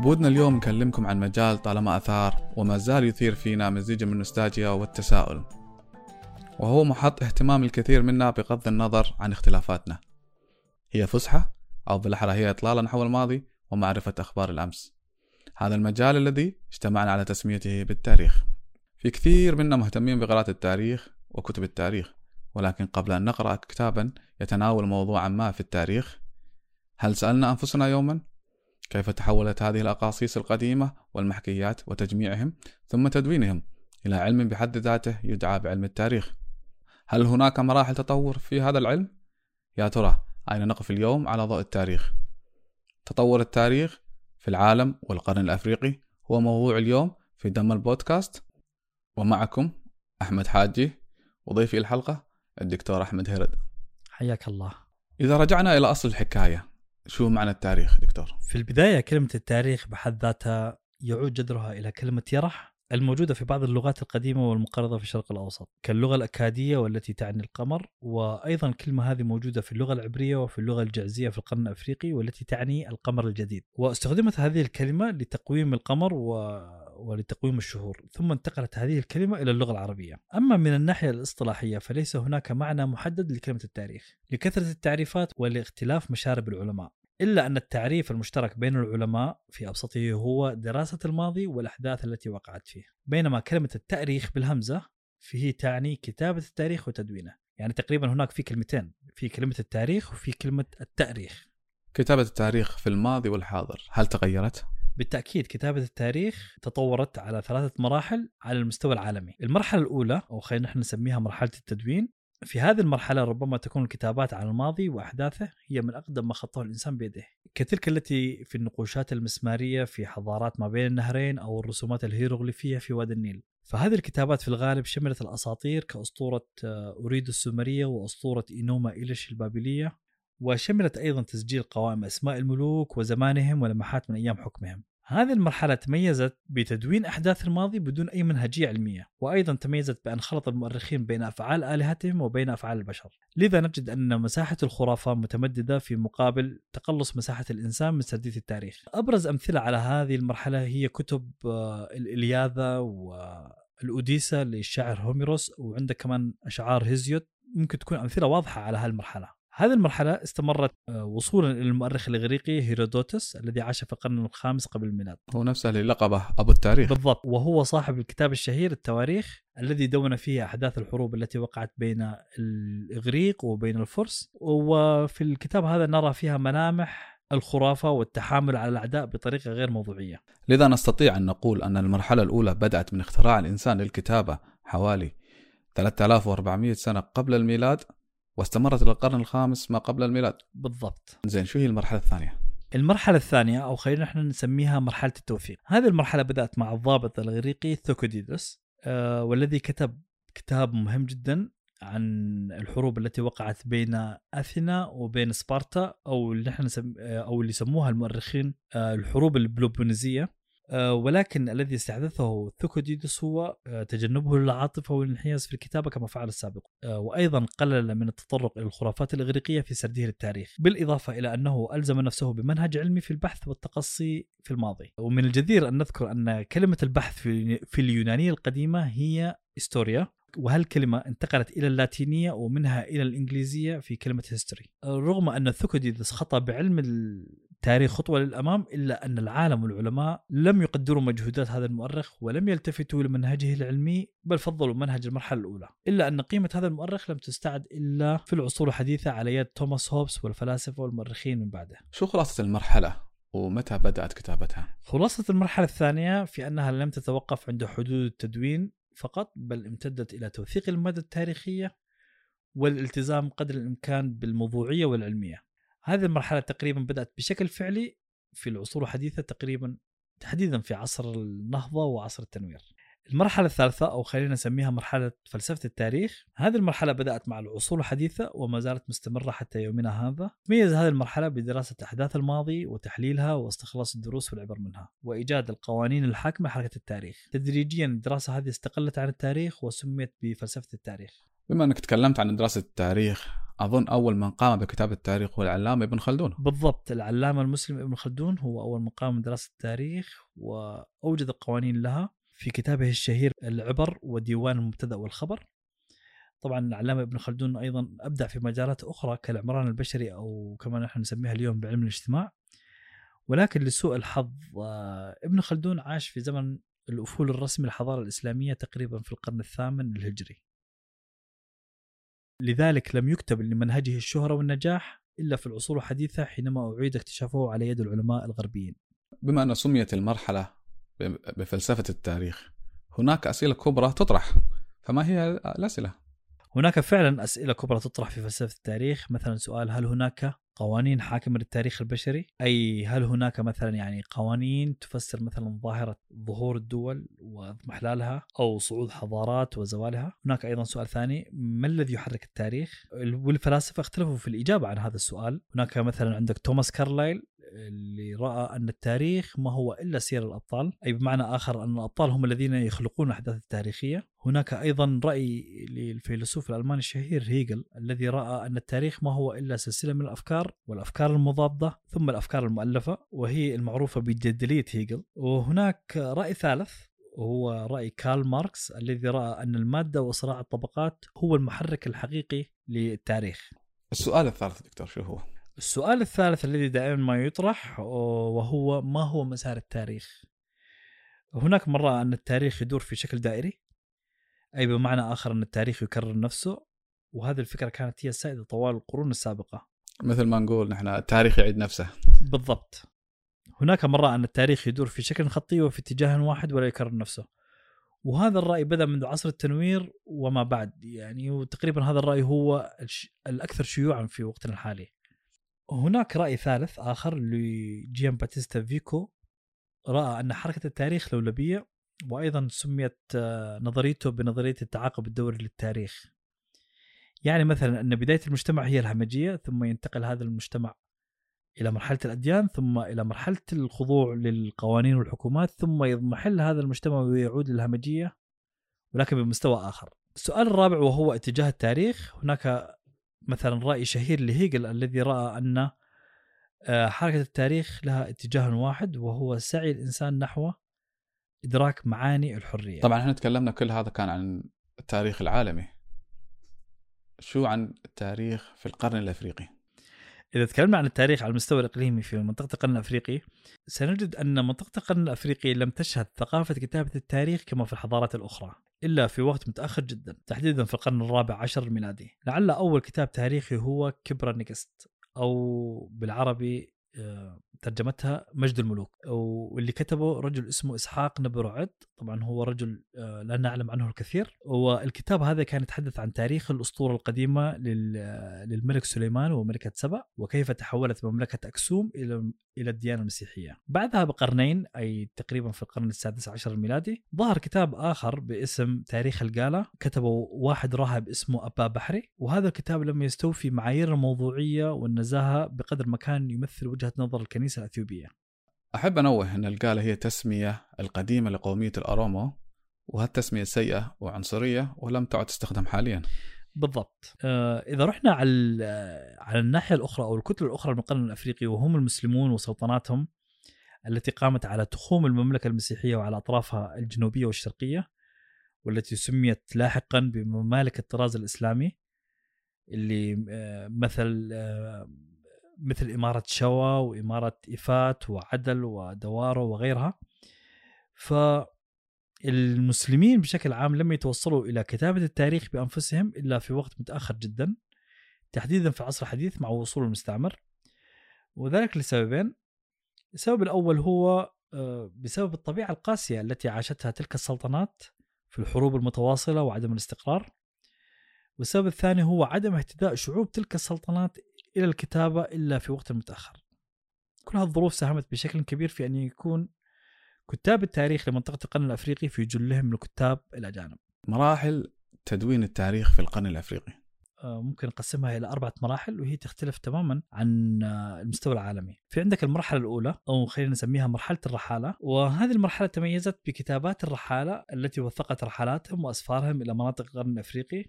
بودنا اليوم نكلمكم عن مجال طالما أثار وما زال يثير فينا مزيج من النوستالجيا والتساؤل. وهو محط اهتمام الكثير منا بغض النظر عن اختلافاتنا. هي فسحة أو بالأحرى هي إطلالة نحو الماضي ومعرفة أخبار الأمس. هذا المجال الذي اجتمعنا على تسميته بالتاريخ في كثير منا مهتمين بقراءة التاريخ وكتب التاريخ ولكن قبل أن نقرأ كتابا يتناول موضوعا ما في التاريخ هل سألنا أنفسنا يوما كيف تحولت هذه الأقاصيص القديمة والمحكيات وتجميعهم ثم تدوينهم إلى علم بحد ذاته يدعى بعلم التاريخ هل هناك مراحل تطور في هذا العلم؟ يا ترى أين نقف اليوم على ضوء التاريخ؟ تطور التاريخ في العالم والقرن الأفريقي. هو موضوع اليوم في دم البودكاست. ومعكم أحمد حاجي. وضيفي الحلقة الدكتور أحمد هرد. حياك الله. إذا رجعنا إلى أصل الحكاية شو معنى التاريخ دكتور؟ في البداية كلمة التاريخ بحد ذاتها يعود جذرها إلى كلمة يرح. الموجودة في بعض اللغات القديمة والمقرضة في الشرق الأوسط كاللغة الأكادية والتي تعني القمر وأيضا الكلمة هذه موجودة في اللغة العبرية وفي اللغة الجعزية في القرن الأفريقي والتي تعني القمر الجديد. واستخدمت هذه الكلمة لتقويم القمر و... ولتقويم الشهور ثم انتقلت هذه الكلمة إلى اللغة العربية. أما من الناحية الاصطلاحية فليس هناك معنى محدد لكلمة التاريخ. لكثرة التعريفات ولاختلاف مشارب العلماء إلا أن التعريف المشترك بين العلماء في أبسطه هو دراسة الماضي والأحداث التي وقعت فيه. بينما كلمة التأريخ بالهمزة فيه تعني كتابة التاريخ وتدوينه. يعني تقريبا هناك في كلمتين في كلمة التاريخ وفي كلمة التأريخ. كتابة التاريخ في الماضي والحاضر هل تغيرت؟ بالتأكيد كتابة التاريخ تطورت على ثلاثة مراحل على المستوى العالمي. المرحلة الأولى أو خلينا نحن نسميها مرحلة التدوين في هذه المرحلة ربما تكون الكتابات عن الماضي وأحداثه هي من أقدم ما خطه الإنسان بيده. كتلك التي في النقوشات المسمارية في حضارات ما بين النهرين أو الرسومات الهيروغليفية في وادي النيل. فهذه الكتابات في الغالب شملت الأساطير كأسطورة أوريد السومرية وأسطورة إينوما إيليش البابلية وشملت أيضا تسجيل قوائم أسماء الملوك وزمانهم ولمحات من أيام حكمهم. هذه المرحلة تميزت بتدوين أحداث الماضي بدون أي منهجية علمية وأيضا تميزت بأن خلط المؤرخين بين أفعال آلهتهم وبين أفعال البشر. لذا نجد أن مساحة الخرافة متمددة في مقابل تقلص مساحة الإنسان من سردية التاريخ. أبرز أمثلة على هذه المرحلة هي كتب الإلياذة والأوديسا للشاعر هوميروس وعندك كمان أشعار هيزيوت. ممكن تكون أمثلة واضحة على هالمرحلة هذه المرحلة استمرت آه، وصولا إلى المؤرخ الإغريقي هيرودوتس الذي عاش في القرن الخامس قبل الميلاد. هو نفسه اللي لقبه أبو التاريخ. بالضبط. وهو صاحب الكتاب الشهير التواريخ الذي دون فيه أحداث الحروب التي وقعت بين الإغريق وبين الفرس. وفي الكتاب هذا نرى فيها ملامح الخرافة والتحامل على الأعداء بطريقة غير موضوعية. لذا نستطيع أن نقول أن المرحلة الأولى بدأت من اختراع الإنسان للكتابة حوالي 3400 سنة قبل الميلاد. واستمرت إلى القرن الخامس ما قبل الميلاد. بالضبط. زين شو هي المرحلة الثانية؟ المرحلة الثانية أو خلينا إحنا نسميها مرحلة التوثيق هذه المرحلة بدأت مع الضابط الإغريقي ثوكوديدوس آه والذي كتب كتاب مهم جدا عن الحروب التي وقعت بين أثينا وبين سبارتا أو اللي إحنا نسم أو اللي يسموها المؤرخين آه، الحروب البلوبونيزية. آه، ولكن الذي استحدثه ثوكوديدوس هو آه، تجنبه للعاطفة والانحياز في الكتابة كما فعل السابق. آه، وأيضا قلل من التطرق إلى الخرافات الإغريقية في سرده للتاريخ بالإضافة إلى أنه ألزم نفسه بمنهج علمي في البحث والتقصي في الماضي. ومن الجدير أن نذكر أن كلمة البحث في اليونانية القديمة هي إستوريا. وهالكلمة انتقلت إلى اللاتينية ومنها إلى الإنجليزية في كلمة history؟ رغم أن ثوكوديدس خطأ بعلم التاريخ خطوة للأمام إلا أن العالم والعلماء لم يقدروا مجهودات هذا المؤرخ ولم يلتفتوا لمنهجه العلمي بل فضلوا منهج المرحلة الأولى. إلا أن قيمة هذا المؤرخ لم تستعد إلا في العصور الحديثة على يد توماس هوبس والفلاسفة والمؤرخين من بعده. شو خلاصة المرحلة؟ ومتى بدأت كتابتها؟ خلاصة المرحلة الثانية في أنها لم تتوقف عند حدود التدوين فقط بل امتدت إلى توثيق المادة التاريخية والالتزام قدر الإمكان بالموضوعية والعلمية. هذه المرحلة تقريبا بدأت بشكل فعلي في العصور الحديثة تقريبا تحديدا في عصر النهضة وعصر التنوير. المرحلة الثالثة أو خلينا نسميها مرحلة فلسفة التاريخ هذه المرحلة بدأت مع العصور الحديثة وما زالت مستمرة حتى يومنا هذا. تميز هذه المرحلة بدراسة أحداث الماضي وتحليلها واستخلاص الدروس والعبر منها وإيجاد القوانين الحاكمة حركة التاريخ. تدريجيا الدراسة هذه استقلت عن التاريخ وسميت بفلسفة التاريخ. بما أنك تكلمت عن دراسة التاريخ أظن أول من قام بكتابة التاريخ هو العلامة ابن خلدون. بالضبط العلامة المسلم ابن خلدون هو أول من قام بدراسة التاريخ وأوجد القوانين لها في كتابه الشهير العبر وديوان المبتدأ والخبر. طبعا العلامة ابن خلدون أيضا أبدع في مجالات أخرى كالعمران البشري أو كما نحن نسميها اليوم بعلم الاجتماع. ولكن لسوء الحظ آه، ابن خلدون عاش في زمن الأفول الرسمي للحضارة الإسلامية تقريبا في القرن الثامن الهجري. لذلك لم يكتب لمنهجه الشهرة والنجاح إلا في العصور الحديثة حينما أعيد اكتشافه على يد العلماء الغربيين. بما أن سميت المرحلة ب- بفلسفة التاريخ هناك أسئلة كبرى تطرح فما هي الأسئلة؟ هناك فعلا أسئلة كبرى تطرح في فلسفة التاريخ. مثلا سؤال هل هناك قوانين حاكمة للتاريخ البشري؟ أي هل هناك مثلا يعني قوانين تفسر مثلا ظاهرة ظهور الدول واضمحلالها أو صعود حضارات وزوالها؟ هناك أيضا سؤال ثاني ما الذي يحرك التاريخ؟ والفلاسفة اختلفوا في الإجابة عن هذا السؤال. هناك مثلا عندك توماس كارلايل اللي رأى أن التاريخ ما هو إلا سير الأبطال، أي بمعنى آخر أن الأبطال هم الذين يخلقون الأحداث التاريخية، هناك أيضا رأي للفيلسوف الألماني الشهير هيجل الذي رأى أن التاريخ ما هو إلا سلسلة من الأفكار والأفكار المضادة ثم الأفكار المؤلفة وهي المعروفة بجدلية هيجل، وهناك رأي ثالث وهو رأي كارل ماركس الذي رأى أن المادة وصراع الطبقات هو المحرك الحقيقي للتاريخ. السؤال الثالث دكتور شو هو؟ السؤال الثالث الذي دائما ما يطرح وهو ما هو مسار التاريخ؟ هناك من راى أن التاريخ يدور في شكل دائري أي بمعنى آخر أن التاريخ يكرر نفسه وهذه الفكرة كانت هي السائدة طوال القرون السابقة. مثل ما نقول نحن التاريخ يعيد نفسه بالضبط. هناك من راى أن التاريخ يدور في شكل خطي وفي اتجاه واحد ولا يكرر نفسه. وهذا الرأي بدأ منذ عصر التنوير وما بعد يعني وتقريبا هذا الرأي هو الأكثر شيوعا في وقتنا الحالي. هناك رأي ثالث آخر لجيان باتيستا فيكو رأى أن حركة التاريخ لولبية وأيضا سميت آه، نظريته بنظرية التعاقب الدوري للتاريخ. يعني مثلا أن بداية المجتمع هي الهمجية ثم ينتقل هذا المجتمع إلى مرحلة الأديان ثم إلى مرحلة الخضوع للقوانين والحكومات ثم يضمحل هذا المجتمع ويعود للهمجية ولكن بمستوى آخر. السؤال الرابع وهو اتجاه التاريخ. هناك مثلا رأي شهير لهيجل الذي رأى أن آه، حركة التاريخ لها اتجاه واحد وهو سعي الإنسان نحو إدراك معاني الحرية. طبعا إحنا تكلمنا كل هذا كان عن التاريخ العالمي. شو عن التاريخ في القرن الأفريقي؟ إذا تكلمنا عن التاريخ على المستوى الإقليمي في منطقة القرن الأفريقي سنجد أن منطقة القرن الأفريقي لم تشهد ثقافة كتابة التاريخ كما في الحضارات الأخرى. إلا في وقت متأخر جدا تحديدا في القرن الرابع عشر الميلادي. لعل أول كتاب تاريخي هو كبرى نيكست أو بالعربي آه، ترجمتها مجد الملوك. واللي كتبه رجل اسمه إسحاق نبرعد طبعا هو رجل آه، لا نعلم عنه الكثير. والكتاب هذا كان يتحدث عن تاريخ الأسطورة القديمة لل- للملك سليمان وملكة سبأ وكيف تحولت مملكة أكسوم إلى إلى الديانة المسيحية. بعدها بقرنين أي تقريبا في القرن السادس عشر الميلادي ظهر كتاب آخر باسم تاريخ القالة كتبه واحد راهب اسمه أبا بحري. وهذا الكتاب لم يستوفي معايير الموضوعية والنزاهة بقدر ما كان يمثل وجهة نظر الكنيسة الأثيوبية أحب أنوه أن القاله هي تسمية القديمة لقومية الارومو وهالتسميه سيئة وعنصرية ولم تعد تستخدم حاليا. بالضبط. آه إذا رحنا على ال- على الناحية الأخرى أو الكتلة الأخرى من القرن الأفريقي وهم المسلمون وسلطناتهم التي قامت على تخوم المملكة المسيحية وعلى أطرافها الجنوبية والشرقية والتي سميت لاحقا بممالك الطراز الإسلامي اللي آه، مثل آه، مثل إمارة شوا وإمارة إيفات وعدل ودوارو وغيرها. فالمسلمين بشكل عام لم يتوصلوا إلى كتابة التاريخ بأنفسهم إلا في وقت متأخر جدا تحديدا في العصر الحديث مع وصول المستعمر. وذلك لسببين. السبب الأول هو آه، بسبب الطبيعة القاسية التي عاشتها تلك السلطنات في الحروب المتواصلة وعدم الاستقرار. والسبب الثاني هو عدم اهتداء شعوب تلك السلطنات إلى الكتابة إلا في وقت متأخر كل هذه الظروف ساهمت بشكل كبير في أن يكون كتاب التاريخ لمنطقة القرن الأفريقي في جلهم الكتاب الأجانب مراحل تدوين التاريخ في القرن الأفريقي آه، ممكن نقسمها إلى أربعة مراحل وهي تختلف تماما عن آه، المستوى العالمي. في عندك المرحلة الأولى أو خلينا نسميها مرحلة الرحالة، وهذه المرحلة تميزت بكتابات الرحالة التي وثقت رحلاتهم وأسفارهم إلى مناطق القرن الأفريقي.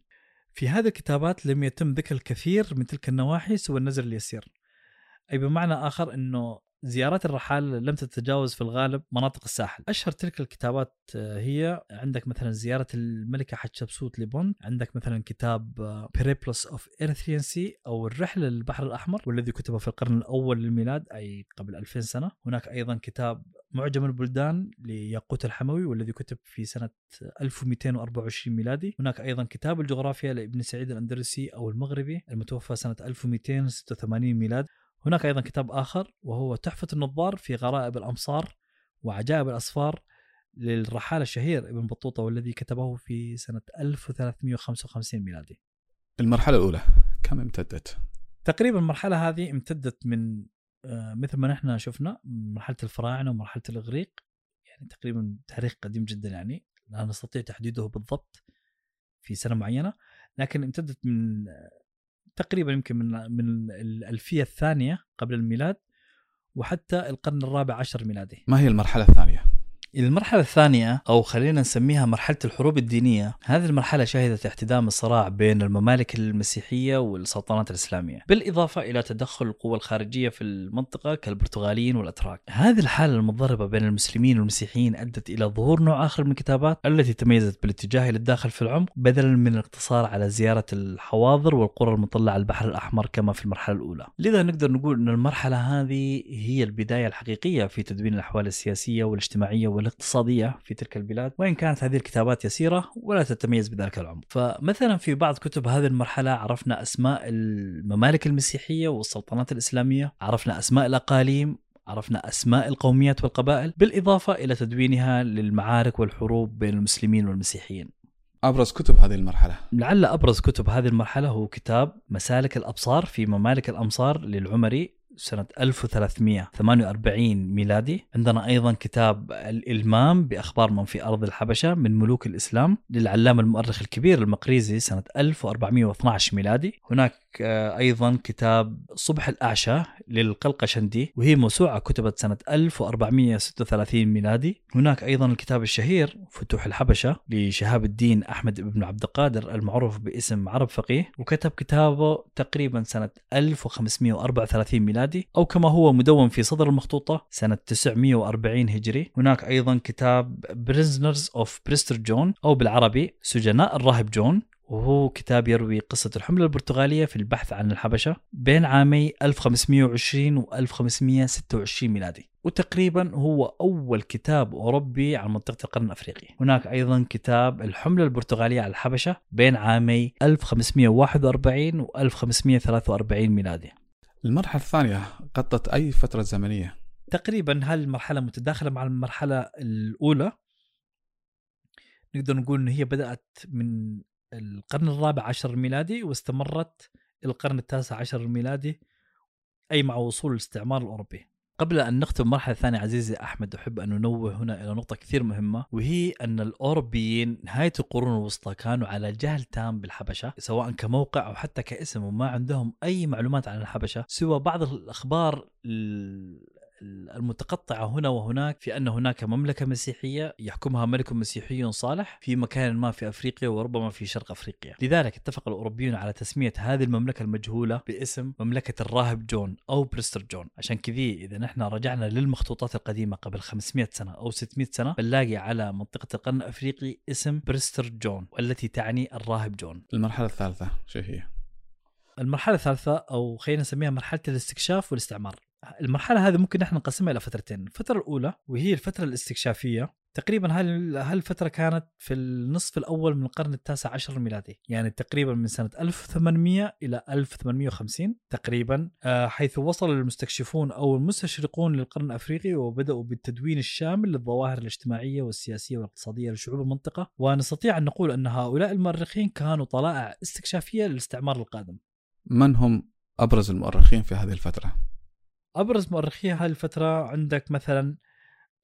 في هذه الكتابات لم يتم ذكر الكثير من تلك النواحي سوى النزر اليسير. أي بمعنى آخر إنه زيارات الرحال لم تتجاوز في الغالب مناطق الساحل. أشهر تلك الكتابات آه، هي عندك مثلا زيارة الملكة حتشبسوت لبون عندك مثلا كتاب Periplus of Erythraean Sea أو الرحلة للبحر الأحمر والذي كتب في القرن الأول للميلاد أي قبل 2000 سنة. هناك أيضا كتاب معجم البلدان لياقوت الحموي والذي كتب في سنة 1224 ميلادي. هناك أيضا كتاب الجغرافيا لابن سعيد الأندلسي أو المغربي المتوفى سنة 1286 ميلاد. هناك أيضا كتاب آخر وهو تحفة النظار في غرائب الأمصار وعجائب الأسفار للرحالة الشهير ابن بطوطة والذي كتبه في سنة 1355 ميلادي المرحلة الأولى كم امتدت؟ تقريبا المرحلة هذه امتدت من آه، مثل ما نحن شفنا مرحلة الفراعنة ومرحلة الإغريق يعني تقريبا تاريخ قديم جدا يعني لا نستطيع تحديده بالضبط في سنة معينة لكن امتدت من تقريبا يمكن من من الألفية الثانية قبل الميلاد وحتى القرن الرابع عشر ميلادي ما هي المرحلة الثانية؟ المرحلة الثانية أو خلينا نسميها مرحلة الحروب الدينية هذه المرحلة شهدت احتدام الصراع بين الممالك المسيحية والسلطنات الإسلامية بالإضافة إلى تدخل القوى الخارجية في المنطقة كالبرتغاليين والأتراك. هذه الحالة المضطربة بين المسلمين والمسيحيين أدت إلى ظهور نوع آخر من الكتابات التي تميزت بالاتجاه إلى الداخل في العمق بدلا من الاقتصار على زيارة الحواضر والقرى المطلة على البحر الأحمر كما في المرحلة الأولى. لذا نقدر نقول أن المرحلة هذه هي البداية الحقيقية في تدوين الأحوال السياسية والاجتماعية والاقتصادية في تلك البلاد وإن كانت هذه الكتابات يسيرة ولا تتميز بذلك العمق فمثلا في بعض كتب هذه المرحلة عرفنا أسماء الممالك المسيحية والسلطنات الإسلامية عرفنا أسماء الأقاليم عرفنا أسماء القوميات والقبائل بالإضافة إلى تدوينها للمعارك والحروب بين المسلمين والمسيحيين. أبرز كتب هذه المرحلة. لعل أبرز كتب هذه المرحلة هو كتاب مسالك الأبصار في ممالك الأمصار للعمري سنة 1348 ميلادي. عندنا أيضا كتاب الإلمام بأخبار من في أرض الحبشة من ملوك الإسلام للعلامة المؤرخ الكبير المقريزي سنة 1412 ميلادي. هناك آه، أيضا كتاب صبح الأعشى للقلقشندي وهي موسوعة كتبت سنة 1436 ميلادي. هناك أيضا الكتاب الشهير فتوح الحبشة لشهاب الدين أحمد بن عبد القادر المعروف باسم عرب فقيه وكتب كتابه تقريبا سنة 1534 ميلادي أو كما هو مدون في صدر المخطوطة سنة 940 هجري. هناك أيضا كتاب Prisoners of Prester John أو بالعربي سجناء الراهب جون وهو كتاب يروي قصة الحملة البرتغالية في البحث عن الحبشة بين عامي 1520 و 1526 ميلادي. وتقريبا هو أول كتاب أوروبي عن منطقة القرن الأفريقي. هناك أيضا كتاب الحملة البرتغالية على الحبشة بين عامي 1541 و 1543 ميلادي. المرحلة الثانية غطت أي فترة زمنية؟ تقريبا هل المرحلة متداخلة مع المرحلة الأولى. نقدر نقول أن هي بدأت من القرن الرابع عشر الميلادي واستمرت القرن التاسع عشر الميلادي أي مع وصول الاستعمار الأوروبي. قبل أن نختم المرحلة الثانية عزيزي أحمد أحب أن ننوه هنا إلى نقطة كثير مهمة وهي أن الأوروبيين نهاية القرون الوسطى كانوا على جهل تام بالحبشة سواء كموقع أو حتى كاسم وما عندهم أي معلومات عن الحبشة سوى بعض الأخبار المتقطعة هنا وهناك في أن هناك مملكة مسيحية يحكمها ملك مسيحي صالح في مكان ما في أفريقيا وربما في شرق أفريقيا. لذلك اتفق الأوروبيون على تسمية هذه المملكة المجهولة باسم مملكة الراهب جون أو بريستر جون. عشان كذي إذا نحن رجعنا للمخطوطات القديمة قبل 500 سنة أو 600 سنة بنلاقي على منطقة القرن الأفريقي اسم بريستر جون والتي تعني الراهب جون. المرحلة الثالثة شو هي؟ المرحلة الثالثة أو خلينا نسميها مرحلة الاستكشاف والاستعمار. المرحلة هذه ممكن نحن نقسمها إلى فترتين. الفترة الأولى وهي الفترة الاستكشافية تقريبا هالفترة كانت في النصف الأول من القرن التاسع عشر الميلادي. يعني تقريبا من سنة 1800 إلى 1850 تقريبا آه، حيث وصل المستكشفون أو المستشرقون للقرن الأفريقي وبدأوا بالتدوين الشامل للظواهر الاجتماعية والسياسية والاقتصادية لشعوب المنطقة. ونستطيع أن نقول أن هؤلاء المؤرخين كانوا طلائع استكشافية للاستعمار القادم. من هم أبرز المؤرخين في هذه الفترة؟ أبرز مؤرخي الفترة عندك مثلا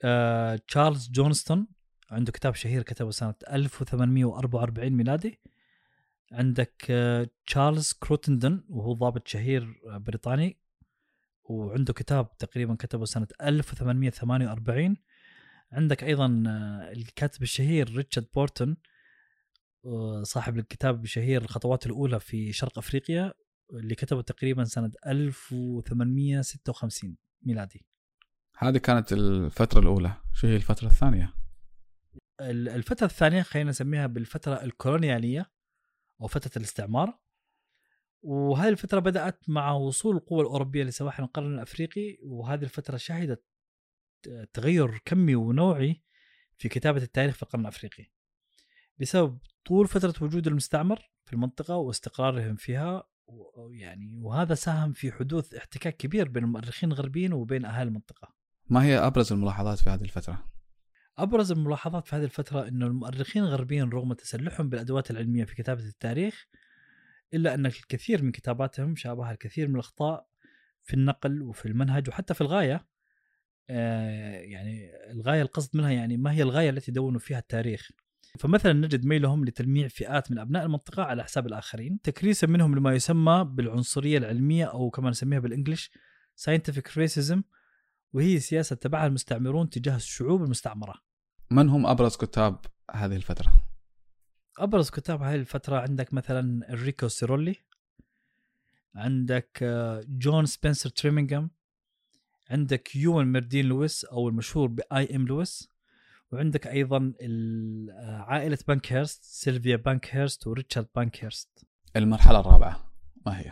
آه تشارلز جونستون عنده كتاب شهير كتبه سنة 1844 ميلادي. عندك آه تشارلز كروتندن وهو ضابط شهير آه، بريطاني. وعنده كتاب تقريبا كتبه سنة 1848 عندك أيضا آه، الكاتب الشهير ريتشارد بورتون آه، صاحب الكتاب الشهير الخطوات الأولى في شرق أفريقيا. اللي كتبه تقريبا سنة 1856 ميلادي. هذه كانت الفترة الأولى. شو هي الفترة الثانية؟ ال- الفترة الثانية خلينا نسميها بالفترة الكولونيالية أو فترة الاستعمار. وهذه الفترة بدأت مع وصول القوى الأوروبية لسواحل القرن الأفريقي وهذه الفترة شهدت تغير كمي ونوعي في كتابة التاريخ في القرن الأفريقي. بسبب طول فترة وجود المستعمر في المنطقة واستقرارهم فيها و- يعني وهذا ساهم في حدوث احتكاك كبير بين المؤرخين الغربيين وبين أهالي المنطقة. ما هي أبرز الملاحظات في هذه الفترة؟ أبرز الملاحظات في هذه الفترة أن المؤرخين الغربيين رغم تسلحهم بالأدوات العلمية في كتابة التاريخ إلا أن الكثير من كتاباتهم شابه الكثير من الأخطاء في النقل وفي المنهج وحتى في الغاية. آه، يعني الغاية القصد منها يعني ما هي الغاية التي دونوا فيها التاريخ. فمثلا نجد ميلهم لتلميع فئات من أبناء المنطقة على حساب الآخرين. تكريسا منهم لما يسمى بالعنصرية العلمية أو كما نسميها بال English scientific racism وهي سياسة تبعها المستعمرون تجاه الشعوب المستعمرة. من هم أبرز كتاب هذه الفترة؟ أبرز كتاب هذه الفترة عندك مثلا انريكو تشيرولي عندك جون سبنسر تريمينغهام عندك يوان ميردين لويس أو المشهور ب I.M. لويس وعندك أيضا آه، عائلة بانكهيرست سيلفيا بانكهيرست وريتشارد بانكهيرست. المرحلة الرابعة ما هي؟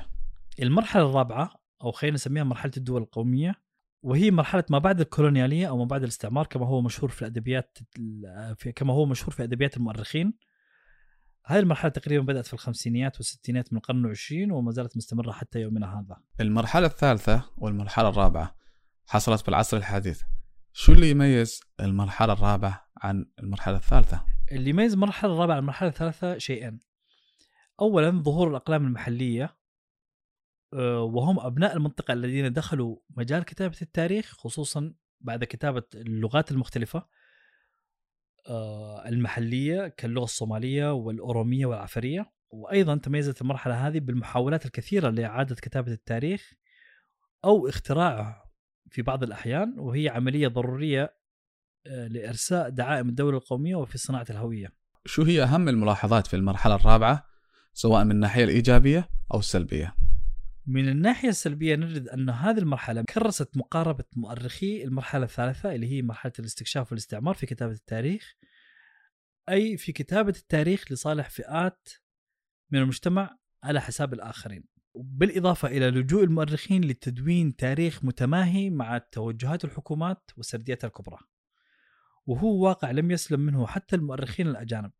المرحلة الرابعة أو خلينا نسميها مرحلة الدول القومية وهي مرحلة ما بعد الكولونيالية أو ما بعد الاستعمار كما هو مشهور في الأدبيات ال- في كما هو مشهور في أدبيات المؤرخين. هذه المرحلة تقريبا بدأت في الخمسينيات والستينات من القرن العشرين وما زالت مستمرة حتى يومنا هذا. المرحلة الثالثة والمرحلة الرابعة حصلت بالعصر الحديث. شو اللي يميز المرحلة الرابعة عن المرحلة الثالثة؟ اللي يميز المرحلة الرابعة عن المرحلة الثالثة شيئين اولا ظهور الأقلام المحلية آه، وهم أبناء المنطقة الذين دخلوا مجال كتابة التاريخ خصوصا بعد كتابة اللغات المختلفة آه، المحلية كاللغة الصومالية والأورومية والعفريه وأيضا تميزت المرحلة هذه بالمحاولات الكثيرة لإعادة كتابة التاريخ أو اختراعه في بعض الأحيان وهي عملية ضرورية آه، لإرساء دعائم الدولة القومية وفي صناعة الهوية شو هي أهم الملاحظات في المرحلة الرابعة سواء من الناحية الإيجابية أو السلبية؟ من الناحية السلبية نجد أن هذه المرحلة كرست مقاربة مؤرخي المرحلة الثالثة اللي هي مرحلة الاستكشاف والاستعمار في كتابة التاريخ أي في كتابة التاريخ لصالح فئات من المجتمع على حساب الآخرين بالإضافة إلى لجوء المؤرخين لتدوين تاريخ متماهي مع توجهات الحكومات وسردياتها الكبرى. وهو واقع لم يسلم منه حتى المؤرخين الأجانب.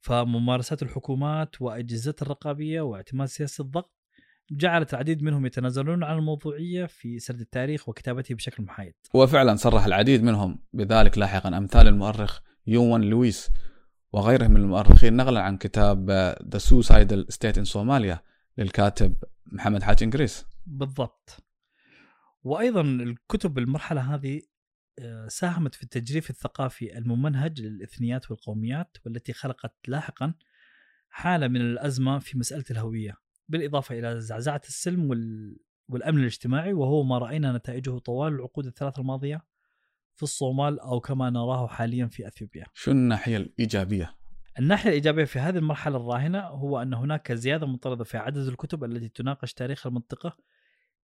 فممارسات الحكومات وأجهزة الرقابية واعتماد سياسة الضغط جعلت العديد منهم يتنازلون عن الموضوعية في سرد التاريخ وكتابته بشكل محايد. وفعلا صرح العديد منهم بذلك لاحقا أمثال المؤرخ يوان لويس وغيره من المؤرخين نقلا عن كتاب The Suicidal State in Somalia للكاتب محمد حاج إنجريس. بالضبط. وأيضا الكتب المرحلة هذه آه، ساهمت في التجريف الثقافي الممنهج للإثنيات والقوميات والتي خلقت لاحقا حالة من الأزمة في مسألة الهوية بالإضافة إلى زعزعة السلم وال... والأمن الاجتماعي وهو ما رأينا نتائجه طوال العقود الثلاث الماضية في الصومال أو كما نراه حاليا في أثيوبيا. شو الناحية الإيجابية؟ الناحية الإيجابية في هذه المرحلة الراهنة هو أن هناك زيادة مضطردة في عدد الكتب التي تناقش تاريخ المنطقة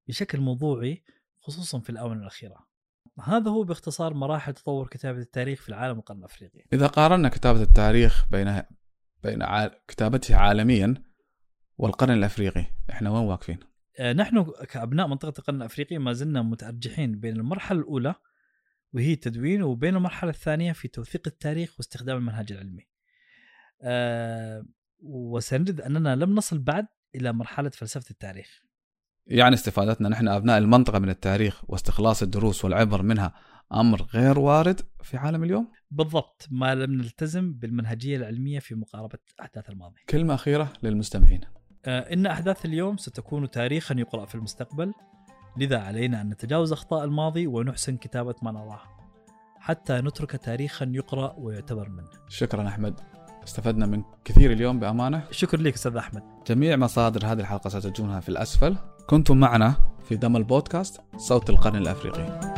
بشكل موضوعي خصوصا في الآونة الأخيرة. هذا هو باختصار مراحل تطور كتابة التاريخ في العالم القرن الأفريقي إذا قارنا كتابة التاريخ بين بين ع... كتابته عالميا والقرن الأفريقي إحنا وين واقفين؟ آه، نحن كأبناء منطقة القرن الأفريقي ما زلنا متأرجحين بين المرحلة الأولى وهي التدوين وبين المرحلة الثانية في توثيق التاريخ واستخدام المنهج العلمي. آه، وسنجد أننا لم نصل بعد إلى مرحلة فلسفة التاريخ. يعني استفادتنا نحن أبناء المنطقة من التاريخ واستخلاص الدروس والعبر منها أمر غير وارد في عالم اليوم؟ بالضبط ما لم نلتزم بالمنهجية العلمية في مقاربة أحداث الماضي كلمة أخيرة للمستمعين. آه، إن أحداث اليوم ستكون تاريخا يقرأ في المستقبل لذا علينا أن نتجاوز أخطاء الماضي ونحسن كتابة ما نراه حتى نترك تاريخا يقرأ ويعتبر منه. شكرا أحمد. استفدنا من كثير اليوم بأمانة. شكرا لك أستاذ أحمد. جميع مصادر هذه الحلقة ستجدونها في الأسفل. كنتم معنا في دم البودكاست صوت القرن الأفريقي.